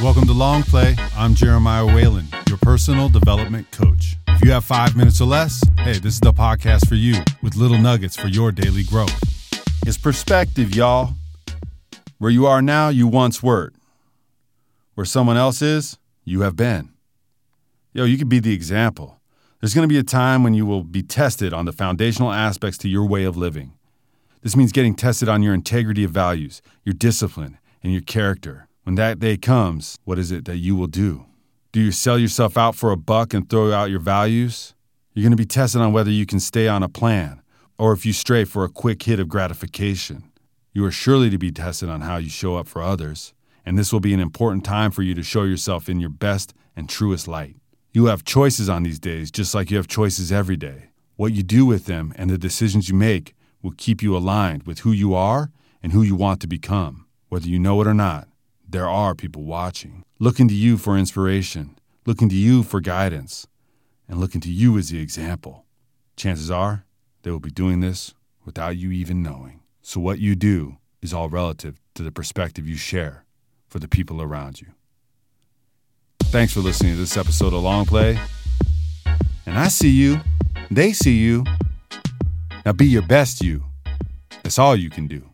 Welcome to Long Play. I'm Jeremiah Whalen, your personal development coach. If you have five minutes or less, hey, this is the podcast for you with little nuggets for your daily growth. It's perspective, y'all. Where you are now, you once were. Where someone else is, you have been. Yo, you could be the example. There's going to be a time when you will be tested on the foundational aspects to your way of living. This means getting tested on your integrity of values, your discipline, and your character. When that day comes, what is it that you will do? Do you sell yourself out for a buck and throw out your values? You're going to be tested on whether you can stay on a plan or if you stray for a quick hit of gratification. You are surely to be tested on how you show up for others, and this will be an important time for you to show yourself in your best and truest light. You have choices on these days, just like you have choices every day. What you do with them and the decisions you make will keep you aligned with who you are and who you want to become, whether you know it or not there are people watching, looking to you for inspiration, looking to you for guidance, and looking to you as the example. Chances are they will be doing this without you even knowing. So, what you do is all relative to the perspective you share for the people around you. Thanks for listening to this episode of Long Play. And I see you, they see you. Now be your best you. That's all you can do.